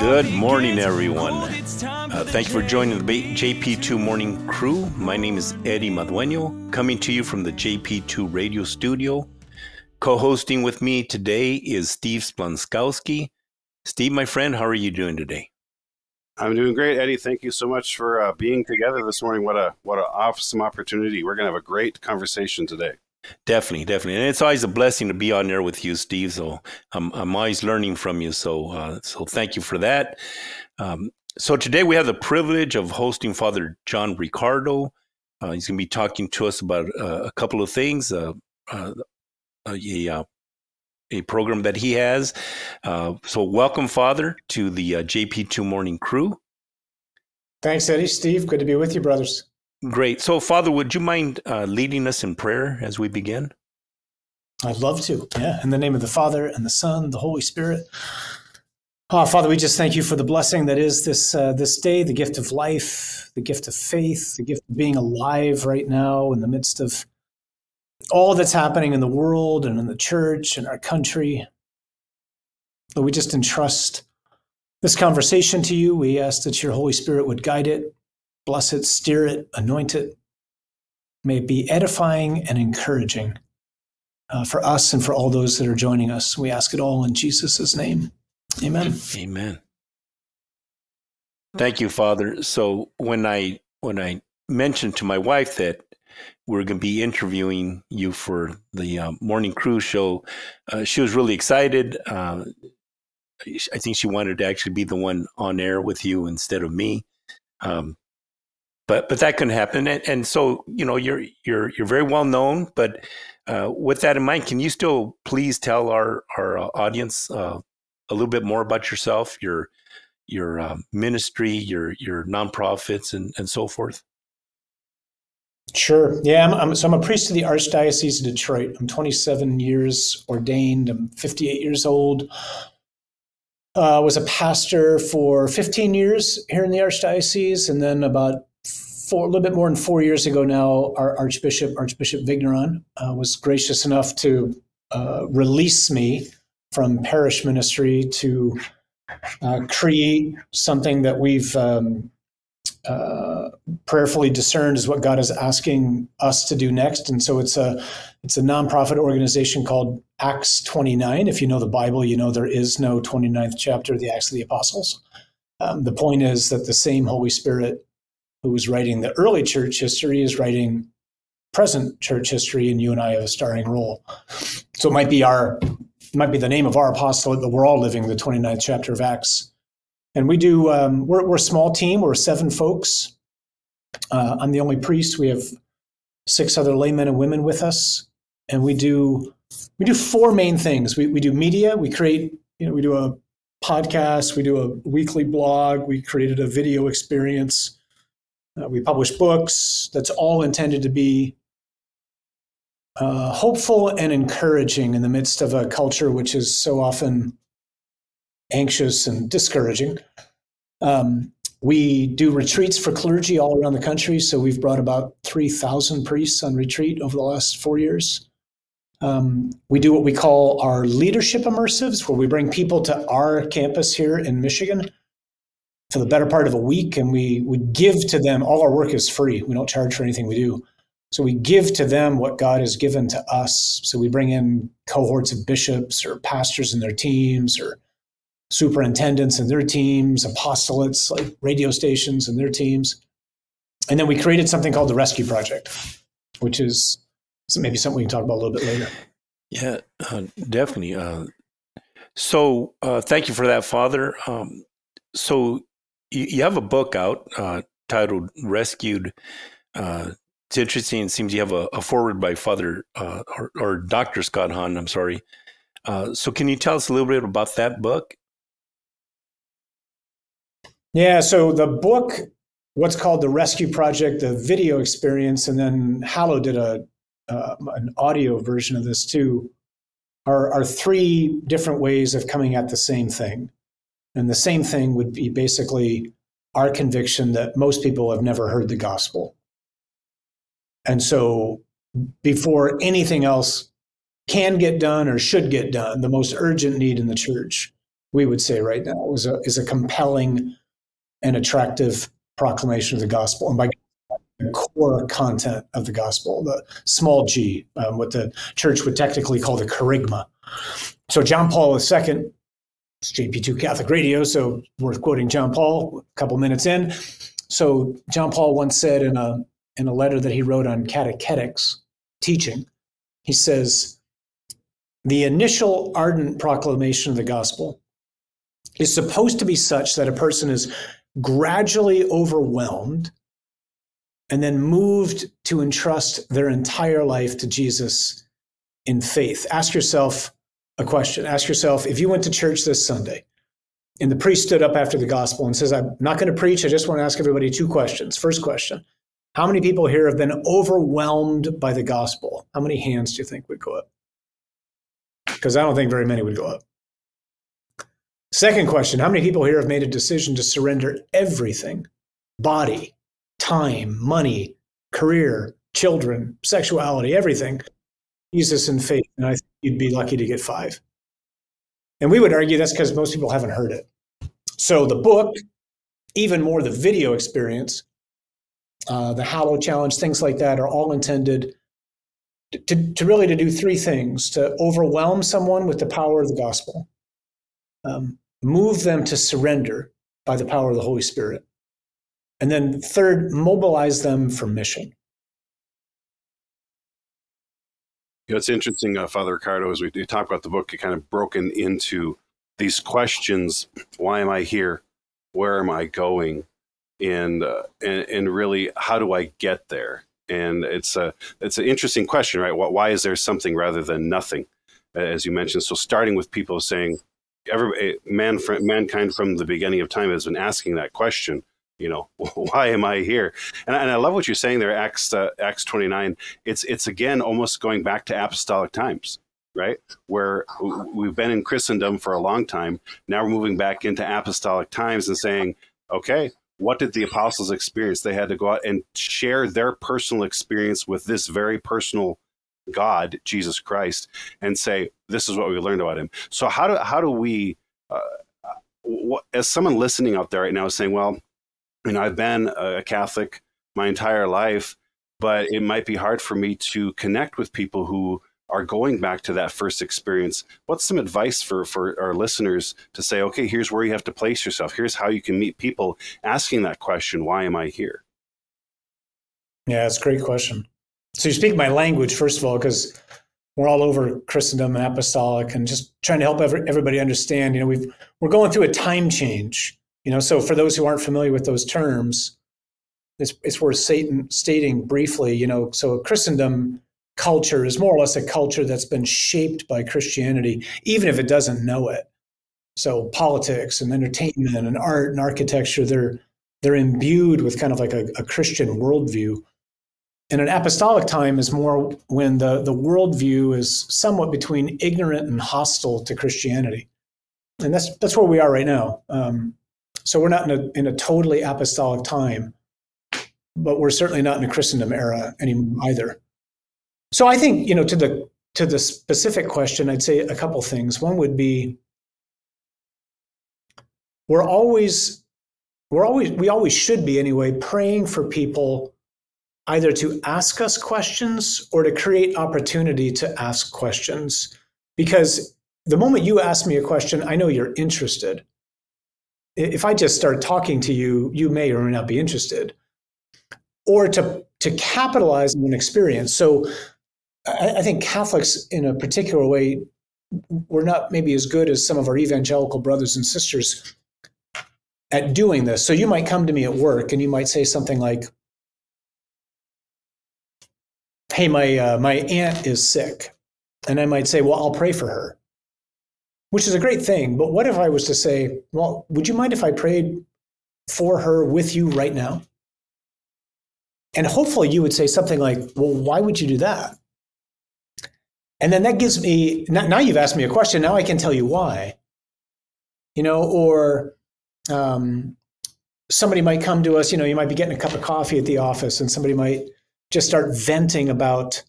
Good morning, everyone. Uh, thank you for joining the JP2 Morning Crew. My name is Eddie Madueño, coming to you from the JP2 Radio Studio. Co hosting with me today is Steve Splonskowski. Steve, my friend, how are you doing today? I'm doing great, Eddie. Thank you so much for uh, being together this morning. What a what an awesome opportunity. We're going to have a great conversation today. Definitely, definitely, and it's always a blessing to be on there with you, Steve. So I'm I'm always learning from you. So uh, so thank you for that. Um, so today we have the privilege of hosting Father John Riccardo. Uh, he's going to be talking to us about uh, a couple of things. Uh, uh, a, a program that he has. Uh, so, welcome, Father, to the uh, JP2 Morning Crew. Thanks, Eddie. Steve, good to be with you, brothers. Great. So, Father, would you mind uh, leading us in prayer as we begin? I'd love to. Yeah. In the name of the Father and the Son, the Holy Spirit. Oh, Father, we just thank you for the blessing that is this uh, this day, the gift of life, the gift of faith, the gift of being alive right now in the midst of all that's happening in the world and in the church and our country. But we just entrust this conversation to you. We ask that your Holy Spirit would guide it, bless it, steer it, anoint it. May it be edifying and encouraging uh, for us and for all those that are joining us. We ask it all in Jesus' name. Amen. Amen. Thank you, Father. So when I when I mentioned to my wife that we're going to be interviewing you for the uh, morning crew show. Uh, she was really excited. Uh, I think she wanted to actually be the one on air with you instead of me. Um, but but that couldn't happen, and, and, so you know you're you're you're very well known. But uh, with that in mind, can you still please tell our our uh, audience uh, a little bit more about yourself, your your ministry, your your nonprofits, and and so forth? Sure. Yeah, I'm, I'm, so I'm a priest of the Archdiocese of Detroit. I'm 27 years ordained. I'm 58 years old. Uh, was a pastor for 15 years here in the Archdiocese, and then about a little bit more than four years ago now, our Archbishop, Archbishop Vigneron, uh, was gracious enough to uh, release me from parish ministry to uh, create something that we've um, uh, prayerfully discerned is what God is asking us to do next. And so it's a it's a nonprofit organization called Acts 29. If you know the Bible, you know there is no 29th chapter of the Acts of the Apostles. Um, the point is that the same Holy Spirit who was writing the early church history is writing present church history, and you and I have a starring role. So it might be our it might be the name of our apostolate, but we're all living the 29th chapter of Acts and we do, um, we're, we're a small team, we're seven folks. Uh, I'm the only priest. We have six other laymen and women with us. And we do, we do four main things. We, we do media, we create, you know, we do a podcast, we do a weekly blog, we created a video experience, uh, we publish books. That's all intended to be uh, hopeful and encouraging in the midst of a culture which is so often anxious and discouraging. Um, we do retreats for clergy all around the country. So we've brought about 3,000 priests on retreat over the last four years. Um, we do what we call our leadership immersives, where we bring people to our campus here in Michigan for the better part of a week, and we we give to them. All our work is free; we don't charge for anything we do. So we give to them what God has given to us. So we bring in cohorts of bishops or pastors and their teams, or superintendents and their teams, apostolates like radio stations and their teams. And then we created something called the Rescue Project, which is maybe something we can talk about a little bit later. Yeah, uh, definitely. Uh, so uh, thank you for that, Father. Um, so you, you, have a book out uh, titled Rescued. Uh, it's interesting. It seems you have a, a forward by Father uh, or, or, Dr. Scott Hahn. I'm sorry. so can you tell us a little bit about that book yeah, so the book, what's called the Rescue Project, the video experience, and then Hallow did a uh, an audio version of this too, are, are three different ways of coming at the same thing. And the same thing would be basically our conviction that most people have never heard the gospel. And so before anything else can get done or should get done. The most urgent need in the church, we would say right now, is a, is a compelling and attractive proclamation of the gospel. And by the core content of the gospel, the small g, um, what the church would technically call the kerygma. So John Paul II, it's JP2 Catholic Radio, so worth quoting John Paul a couple minutes in. So John Paul once said in a in a letter that he wrote on catechetics teaching, he says, the initial ardent proclamation of the gospel is supposed to be such that a person is gradually overwhelmed and then moved to entrust their entire life to Jesus in faith. Ask yourself a question. Ask yourself if you went to church this Sunday and the priest stood up after the gospel and says, I'm not going to preach. I just want to ask everybody two questions. First question How many people here have been overwhelmed by the gospel? How many hands do you think would go up? Because I don't think very many would go up. Second question How many people here have made a decision to surrender everything body, time, money, career, children, sexuality, everything Jesus in faith? And I think you'd be lucky to get five. And we would argue that's because most people haven't heard it. So the book, even more the video experience, uh, the Hallow Challenge, things like that are all intended to, to really to do three things to overwhelm someone with the power of the gospel um, move them to surrender by the power of the holy spirit and then third mobilize them for mission you know, it's interesting uh, father riccardo as we, we talk about the book it kind of broken into these questions why am i here where am i going and, uh, and and really how do i get there and it's a it's an interesting question, right? Why is there something rather than nothing, as you mentioned? So starting with people saying, every eh, man, mankind from the beginning of time has been asking that question. You know, why am I here? And, and I love what you're saying there, Acts uh, Acts 29. It's it's again almost going back to apostolic times right? Where we've been in Christendom for a long time. Now we're moving back into apostolic times and saying, okay, what did the apostles experience? They had to go out and share their personal experience with this very personal God, Jesus Christ, and say, "This is what we learned about Him." So how do how do we, uh, what, as someone listening out there right now, is saying, "Well, you know, I've been a Catholic my entire life, but it might be hard for me to connect with people who are going back to that first experience, what's some advice for, for our listeners to say, okay, here's where you have to place yourself. Here's how you can meet people asking that question, why am I here? Yeah, it's a great question. So you speak my language, first of all, because we're all over Christendom and apostolic and just trying to help every, everybody understand, you know, we've, we're going through a time change, you know, so for those who aren't familiar with those terms, it's, it's worth Satan stating briefly, you know, so Christendom culture is more or less a culture that's been shaped by Christianity, even if it doesn't know it. So politics and entertainment and art and architecture, they're they're imbued with kind of like a, a Christian worldview. And an apostolic time is more when the, the worldview is somewhat between ignorant and hostile to Christianity. And that's that's where we are right now. Um, so we're not in a in a totally apostolic time, but we're certainly not in a Christendom era anymore either. So I think, you know, to the to the specific question, I'd say a couple things. One would be we're always we're always we always should be anyway praying for people either to ask us questions or to create opportunity to ask questions because the moment you ask me a question i know you're interested if i just start talking to you you may or may not be interested. Or to to capitalize on an experience. So I, I think Catholics, in a particular way, we're not maybe as good as some of our evangelical brothers and sisters at doing this. So you might come to me at work and you might say something like, "Hey, my uh, my aunt is sick," and I might say, "Well, I'll pray for her," which is a great thing. But what if I was to say, "Well, would you mind if I prayed for her with you right now?" And hopefully, you would say something like, "Well, why would you do that?" And then that gives me, now you've asked me a question, now I can tell you why. You know, or um, somebody might come to us, you know, you might be getting a cup of coffee at the office and somebody might just start venting about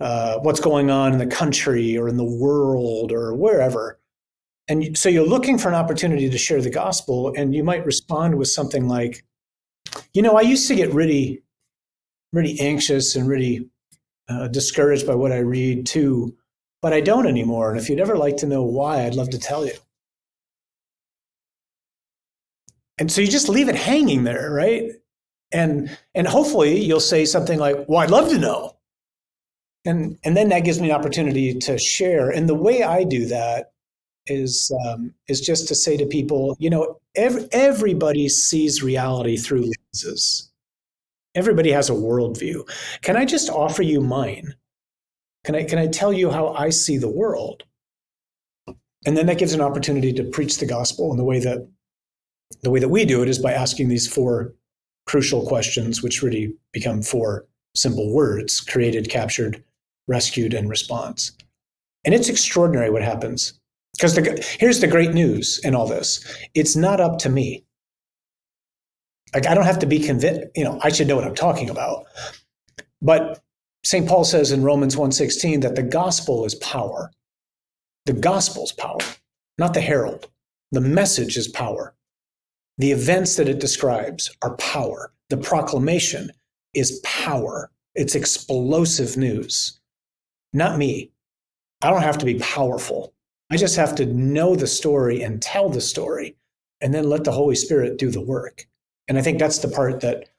uh, what's going on in the country or in the world or wherever. And so you're looking for an opportunity to share the gospel, and you might respond with something like, "You know, I used to get really, really anxious and really uh, discouraged by what I read too, but I don't anymore. And if you'd ever like to know why, I'd love to tell you." And so you just leave it hanging there, right? And and hopefully you'll say something like, "Well, I'd love to know." And and then that gives me an opportunity to share. And the way I do that is um, is just to say to people, you know, every, everybody sees reality through lenses. Everybody has a worldview. Can I just offer you mine? Can I can I tell you how I see the world? And then that gives an opportunity to preach the gospel in the way that the way that we do it is by asking these four crucial questions, which really become four simple words created, captured, rescued, and response. And it's extraordinary what happens. Because here's the great news in all this it's not up to me. Like, I don't have to be convinced, you know, I should know what I'm talking about. But St. Paul says in Romans 1:16 that the gospel is power. The gospel's power, not the herald. The message is power. The events that it describes are power. The proclamation is power. It's explosive news. Not me. I don't have to be powerful. I just have to know the story and tell the story and then let the Holy Spirit do the work. And I think that's the part that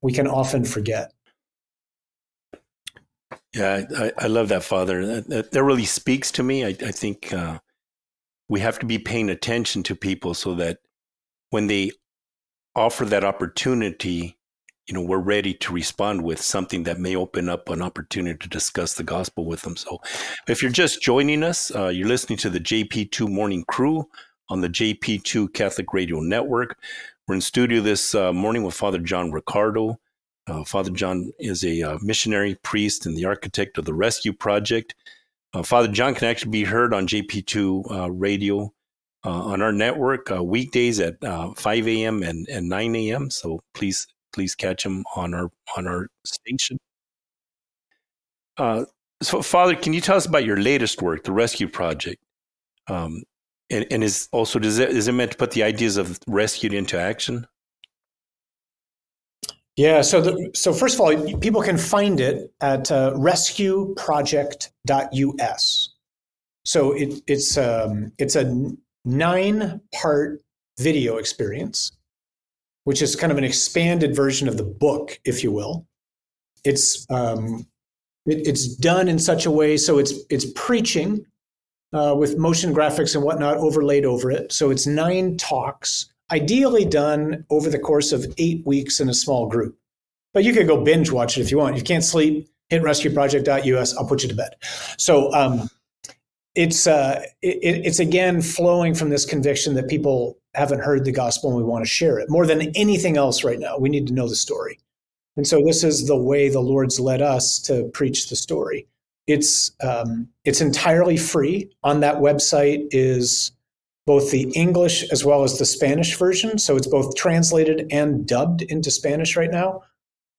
we can often forget. Yeah, I, I love that, Father. That, that, really speaks to me. I, I think uh, we have to be paying attention to people so that when they offer that opportunity, you know, we're ready to respond with something that may open up an opportunity to discuss the gospel with them. So, if you're just joining us, uh, you're listening to the JP2 Morning Crew on the JP2 Catholic Radio Network. We're in studio this uh, morning with Father John riccardo Uh, Father John is a uh, missionary priest and the architect of the Rescue Project. Uh, Father John can actually be heard on JP2 uh, Radio on our network weekdays at uh, 5 a.m. and, and 9 a.m. So please please catch him on our on our station. Uh, so, Father, can you tell us about your latest work, the Rescue Project? Um, and, and is also does it is it meant to put the ideas of rescued into action? Yeah. So, the, so first of all, people can find it at uh, rescueproject.us. So it, it's um, it's a nine part video experience, which is kind of an expanded version of the book, if you will. It's um, it, it's done in such a way so it's it's preaching uh, with motion graphics and whatnot overlaid over it. So it's nine talks, ideally done over the course of eight weeks in a small group. But you could go binge watch it if you want. You can't sleep, hit rescueproject.us. I'll put you to bed. So um, it's uh, it, it's again flowing from this conviction that people haven't heard the gospel and we want to share it more than anything else right now. We need to know the story, and so this is the way the Lord's led us to preach the story. It's um, it's entirely free. On that website is both the English as well as the Spanish version. So it's both translated and dubbed into Spanish right now.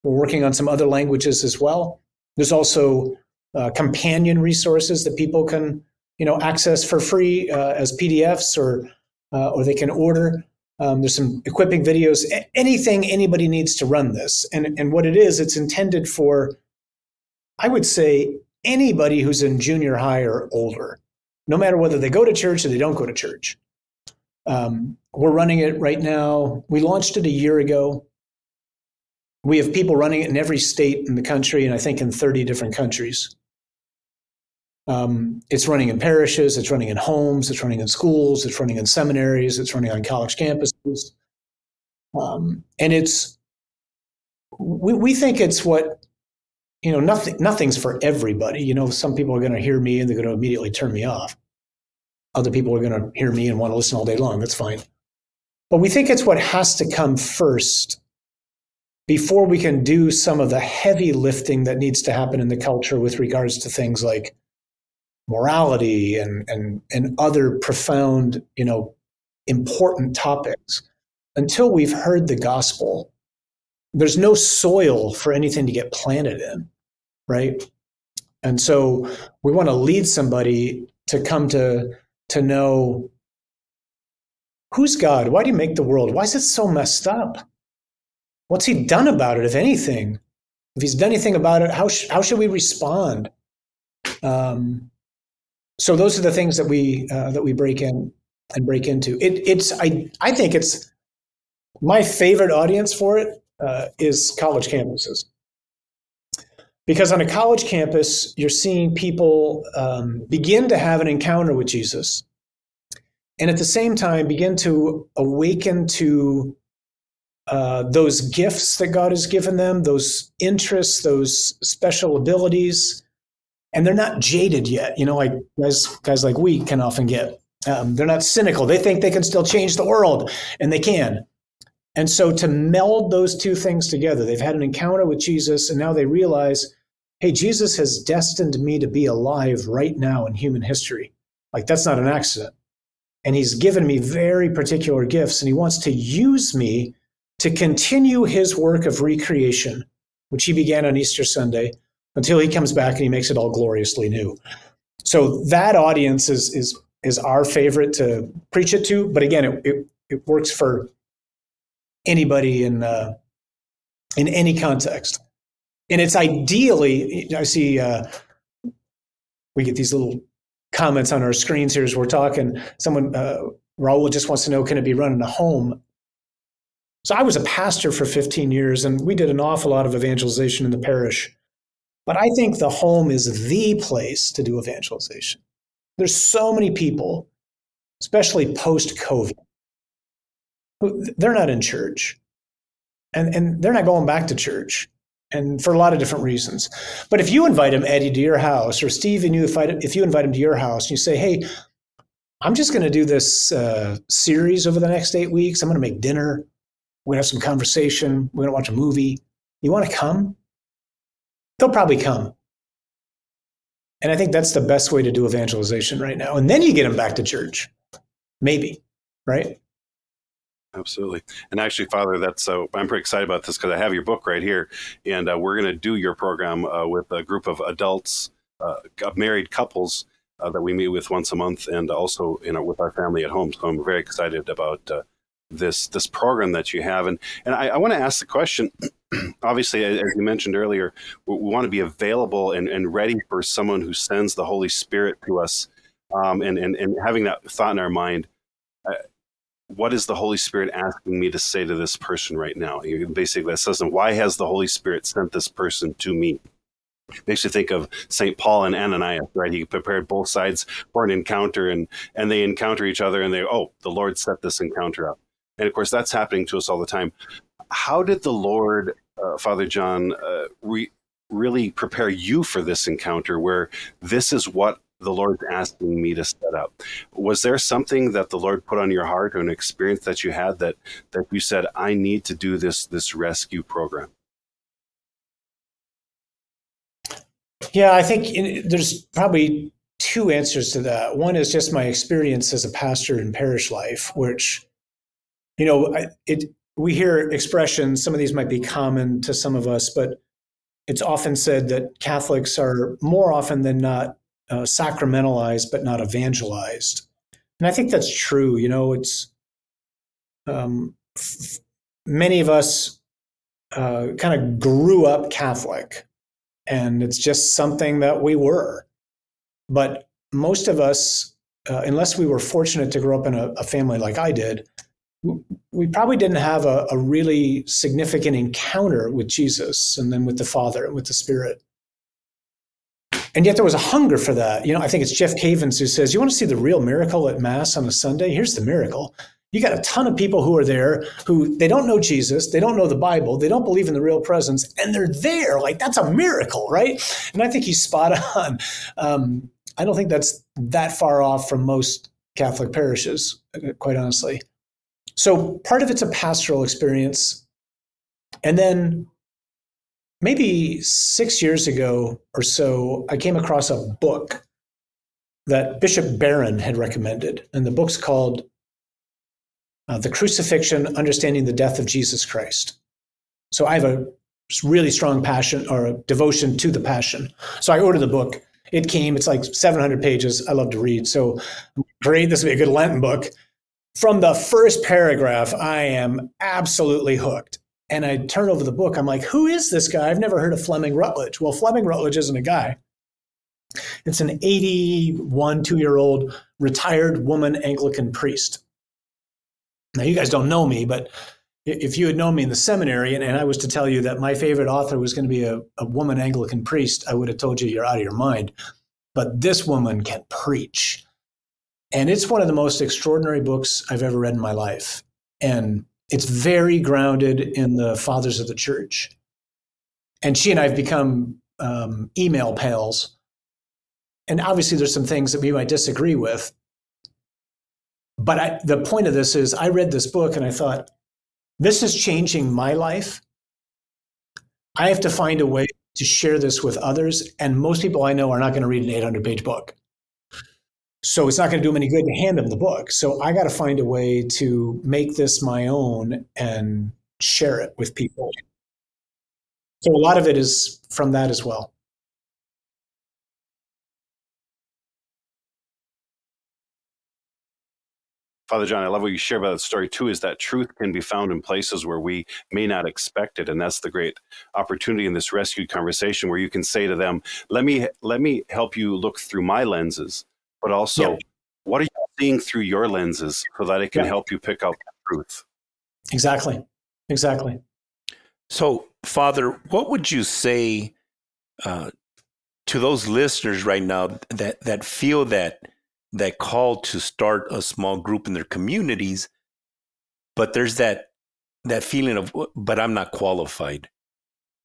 We're working on some other languages as well. There's also uh, companion resources that people can you know access for free uh, as PDFs or uh, or they can order. Um, there's some equipping videos, anything anybody needs to run this. And and what it is, it's intended for, I would say, anybody who's in junior high or older, no matter whether they go to church or they don't go to church. Um, we're running it right now. We launched it a year ago. We have people running it in every state in the country, and I think in 30 different countries. Um, it's running in parishes, it's running in homes, it's running in schools, it's running in seminaries, it's running on college campuses. Um, and it's, we, we think it's what, you know, nothing, nothing's for everybody. You know, some people are going to hear me and they're going to immediately turn me off. Other people are going to hear me and want to listen all day long. That's fine. But we think it's what has to come first before we can do some of the heavy lifting that needs to happen in the culture with regards to things like morality and and and other profound, you know, important topics. Until we've heard the gospel, there's no soil for anything to get planted in, right? And so we want to lead somebody to come to to know who's God? Why do you make the world? Why is it so messed up? What's he done about it, if anything? If he's done anything about it, how, sh- how should we respond? Um, so those are the things that we uh, that we break in and break into. It, it's I I think it's my favorite audience for it uh, is college campuses because on a college campus you're seeing people um, begin to have an encounter with Jesus and at the same time begin to awaken to uh, those gifts that God has given them, those interests, those special abilities, and they're not jaded yet. You know, like guys, guys like we can often get. Um, they're not cynical. They think they can still change the world, and they can. And so to meld those two things together, they've had an encounter with Jesus, and now they realize, hey, Jesus has destined me to be alive right now in human history. Like that's not an accident. And he's given me very particular gifts, and he wants to use me to continue his work of recreation, which he began on Easter Sunday, until he comes back and he makes it all gloriously new. So that audience is is is our favorite to preach it to. But again, it it, it works for anybody in uh, in any context, and it's ideally. I see uh, we get these little comments on our screens here as we're talking. Someone uh, Raul just wants to know, can it be run in a home? So I was a pastor for 15 years, and we did an awful lot of evangelization in the parish. But I think the home is the place to do evangelization. There's so many people, especially post COVID, who they're not in church and, and they're not going back to church and for a lot of different reasons. But if you invite them, Eddie, to your house, or Steve, and you invite, if you invite them to your house and you say, hey, I'm just going to do this uh, series over the next eight weeks. I'm going to make dinner. We're going to have some conversation. We're going to watch a movie. You want to come? They'll probably come. And I think that's the best way to do evangelization right now. And then you get them back to church. Maybe, right? Absolutely. And actually, Father, that's uh, I'm pretty excited about this because I have your book right here, and uh, we're going to do your program uh, with a group of adults, uh, married couples uh, that we meet with once a month, and also you know with our family at home. So I'm very excited about uh, this this program that you have, and and I, I want to ask the question. Obviously, as you mentioned earlier, we, want to be available and, and ready for someone who sends the Holy Spirit to us, um, and, and and having that thought in our mind what is the Holy Spirit asking me to say to this person right now? Basically, that says, why has the Holy Spirit sent this person to me? Makes you think of St. Paul and Ananias, right? He prepared both sides for an encounter and, and they encounter each other and they, oh, the Lord set this encounter up. And of course, that's happening to us all the time. How did the Lord, uh, Father John, uh, re- really prepare you for this encounter where this is what the Lord's asking me to set up. Was there something that the Lord put on your heart or an experience that you had that that you said, I need to do this this rescue program? Yeah, I think in, there's probably two answers to that. One is just my experience as a pastor in parish life, which, you know, it we hear expressions. Some of these might be common to some of us, but it's often said that Catholics are more often than not uh, sacramentalized but not evangelized. And I think that's true. You know, it's um, f- many of us uh, kind of grew up Catholic, and it's just something that we were. But most of us, uh, unless we were fortunate to grow up in a, a family like I did, we probably didn't have a, a, really significant encounter with Jesus and then with the Father and with the Spirit. And yet there was a hunger for that. You know, I think it's Jeff Cavins who says, You want to see the real miracle at Mass on a Sunday? Here's the miracle. You got a ton of people who are there who they don't know Jesus, they don't know the Bible, they don't believe in the real presence, and they're there. Like that's a miracle, right? And I think he's spot on. Um, I don't think that's that far off from most Catholic parishes, quite honestly. So part of it's a pastoral experience. And then maybe six years ago or so, I came across a book that Bishop Barron had recommended. And the book's called uh, The Crucifixion Understanding the Death of Jesus Christ. So I have a really strong passion or devotion to the passion. So I ordered the book. It came. It's like 700 pages. I love to read. So great. This would be a good Lenten book. From the first paragraph, I am absolutely hooked. And I turn over the book. I'm like, who is this guy? I've never heard of Fleming Rutledge. Well, Fleming Rutledge isn't a guy. It's an 81, two year old retired woman Anglican priest. Now, you guys don't know me, but if you had known me in the seminary and, and I was to tell you that my favorite author was going to be a, a woman Anglican priest, I would have told you you're out of your mind. But this woman can preach. And it's one of the most extraordinary books I've ever read in my life. And it's very grounded in the fathers of the church. And she and I have become um, email pals. And obviously, there's some things that we might disagree with. But I, the point of this is, I read this book and I thought, this is changing my life. I have to find a way to share this with others. And most people I know are not going to read an 800 page book. So it's not going to do them any good to hand them the book. So I got to find a way to make this my own and share it with people. So a lot of it is from that as well. Father John, I love what you share about that story too, is that truth can be found in places where we may not expect it. And that's the great opportunity in this rescued conversation where you can say to them, let me, let me help you look through my lenses, but also yep. what are you seeing through your lenses so that it can yep. help you pick out the truth? Exactly. Exactly. So, Father, what would you say uh, to those listeners right now that, that feel that that call to start a small group in their communities, but there's that that feeling of, but I'm not qualified.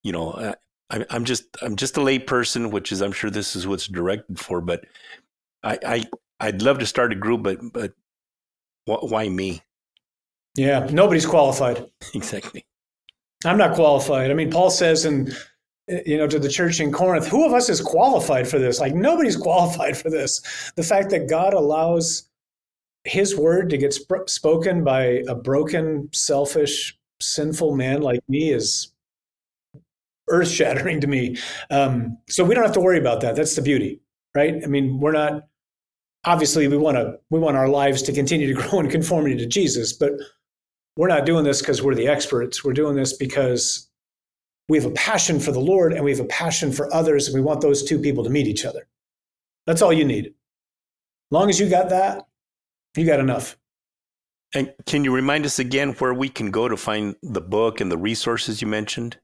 You know, I, I'm just I'm just a lay person, which is I'm sure this is what's directed for. But I, I I'd love to start a group, but but why me? Yeah, nobody's qualified. Exactly. I'm not qualified. I mean, Paul says and you know, to the church in Corinth, who of us is qualified for this? Like nobody's qualified for this. The fact that God allows his word to get sp- spoken by a broken, selfish, sinful man like me is earth shattering to me. Um, so we don't have to worry about that. That's the beauty, right? I mean, we're not obviously we want to we want our lives to continue to grow in conformity to Jesus, but we're not doing this because we're the experts. We're doing this because we have a passion for the Lord and we have a passion for others, and we want those two people to meet each other. That's all you need. Long as you got that, you got enough. And can you remind us again where we can go to find the book and the resources you mentioned?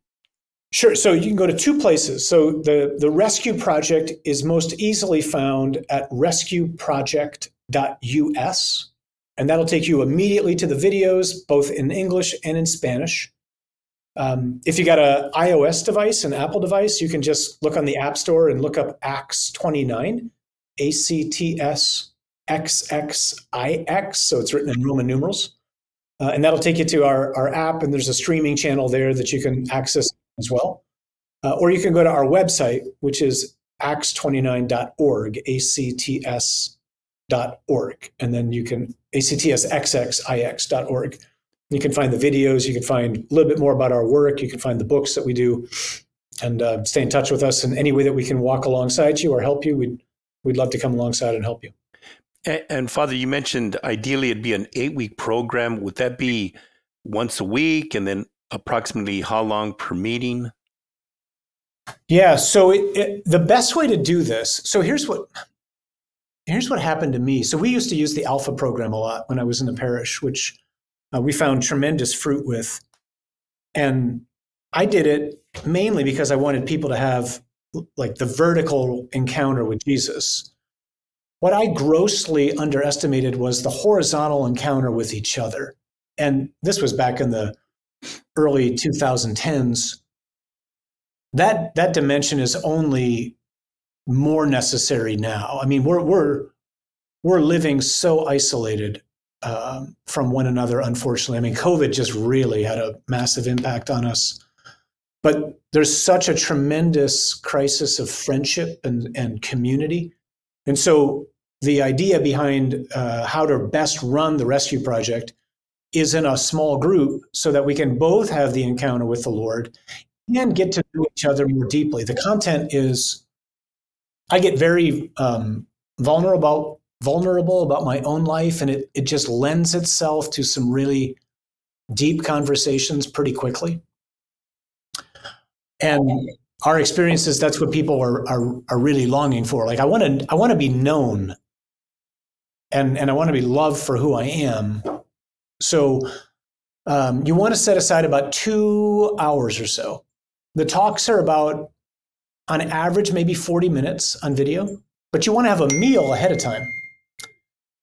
Sure. So you can go to two places. So the, the Rescue Project is most easily found at rescueproject.us. And that'll take you immediately to the videos, both in English and in Spanish. Um, if you got an iOS device, an Apple device, you can just look on the App Store and look up Acts 29, A C T S X X I X. So it's written in Roman numerals. Uh, and that'll take you to our, our app, and there's a streaming channel there that you can access as well. Uh, or you can go to our website, which is acts29.org, A C T S dot org, and then you can actsxix.org. You can find the videos. You can find a little bit more about our work. You can find the books that we do, and uh, stay in touch with us in any way that we can walk alongside you or help you. We'd we'd love to come alongside and help you. And, and Father, you mentioned ideally it'd be an eight week program. Would that be once a week, and then approximately how long per meeting? Yeah. So it, it, the best way to do this. So here's what here's what happened to me. So we used to use the Alpha program a lot when I was in the parish, which uh, we found tremendous fruit with. And I did it mainly because I wanted people to have like the vertical encounter with Jesus. What I grossly underestimated was the horizontal encounter with each other. And this was back in the early 2010s. That that dimension is only more necessary now. I mean, we're we're we're living so isolated um, from one another, unfortunately. I mean, COVID just really had a massive impact on us. But there's such a tremendous crisis of friendship and, and community. And so the idea behind uh, how to best run the rescue project is in a small group so that we can both have the encounter with the Lord and get to know each other more deeply. The content is, I get very um, vulnerable, vulnerable about my own life, and it it just lends itself to some really deep conversations pretty quickly. And our experiences, that's what people are are, are really longing for. Like I want to I want to be known, and and I want to be loved for who I am. So um, you want to set aside about two hours or so. The talks are about, on average, maybe 40 minutes on video, but you want to have a meal ahead of time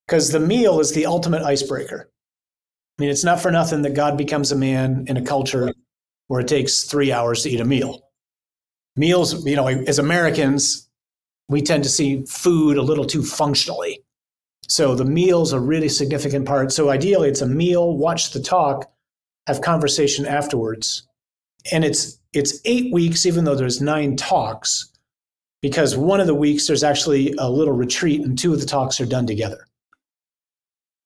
because the meal is the ultimate icebreaker. I mean, it's not for nothing that God becomes a man in a culture where it takes three hours to eat a meal. Meals, you know, as Americans, we tend to see food a little too functionally. So the meal's a really significant part. So ideally, it's a meal, watch the talk, have conversation afterwards, and it's it's eight weeks, even though there's nine talks, because one of the weeks there's actually a little retreat, and two of the talks are done together.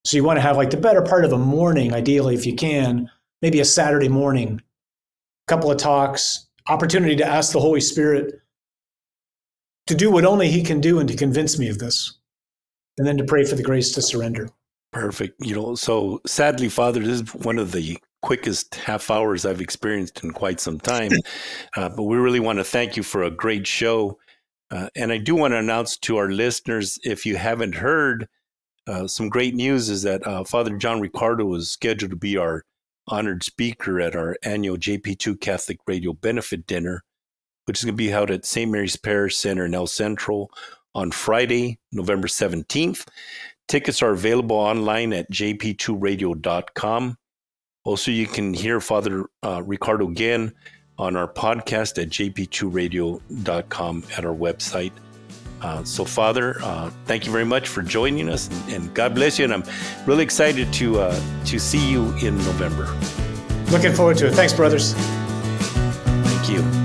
So you want to have like the better part of a morning, ideally, if you can, maybe a Saturday morning, a couple of talks, opportunity to ask the Holy Spirit to do what only He can do and to convince me of this and then to pray for the grace to surrender. Perfect. You know, so sadly, Father, this is one of the quickest half hours I've experienced in quite some time. Uh, but we really want to thank you for a great show. Uh, and I do want to announce to our listeners if you haven't heard, uh, some great news is that uh, Father John Riccardo is scheduled to be our honored speaker at our annual JP2 Catholic Radio Benefit Dinner, which is going to be held at St. Mary's Parish Center in El Centro on Friday, November 17th. Tickets are available online at jp2radio.com. Also, you can hear Father uh, Riccardo again on our podcast at jp2radio.com at our website. Uh, so, Father, uh, thank you very much for joining us, and, and, God bless you. And I'm really excited to uh, to see you in November. Looking forward to it. Thanks, brothers. Thank you.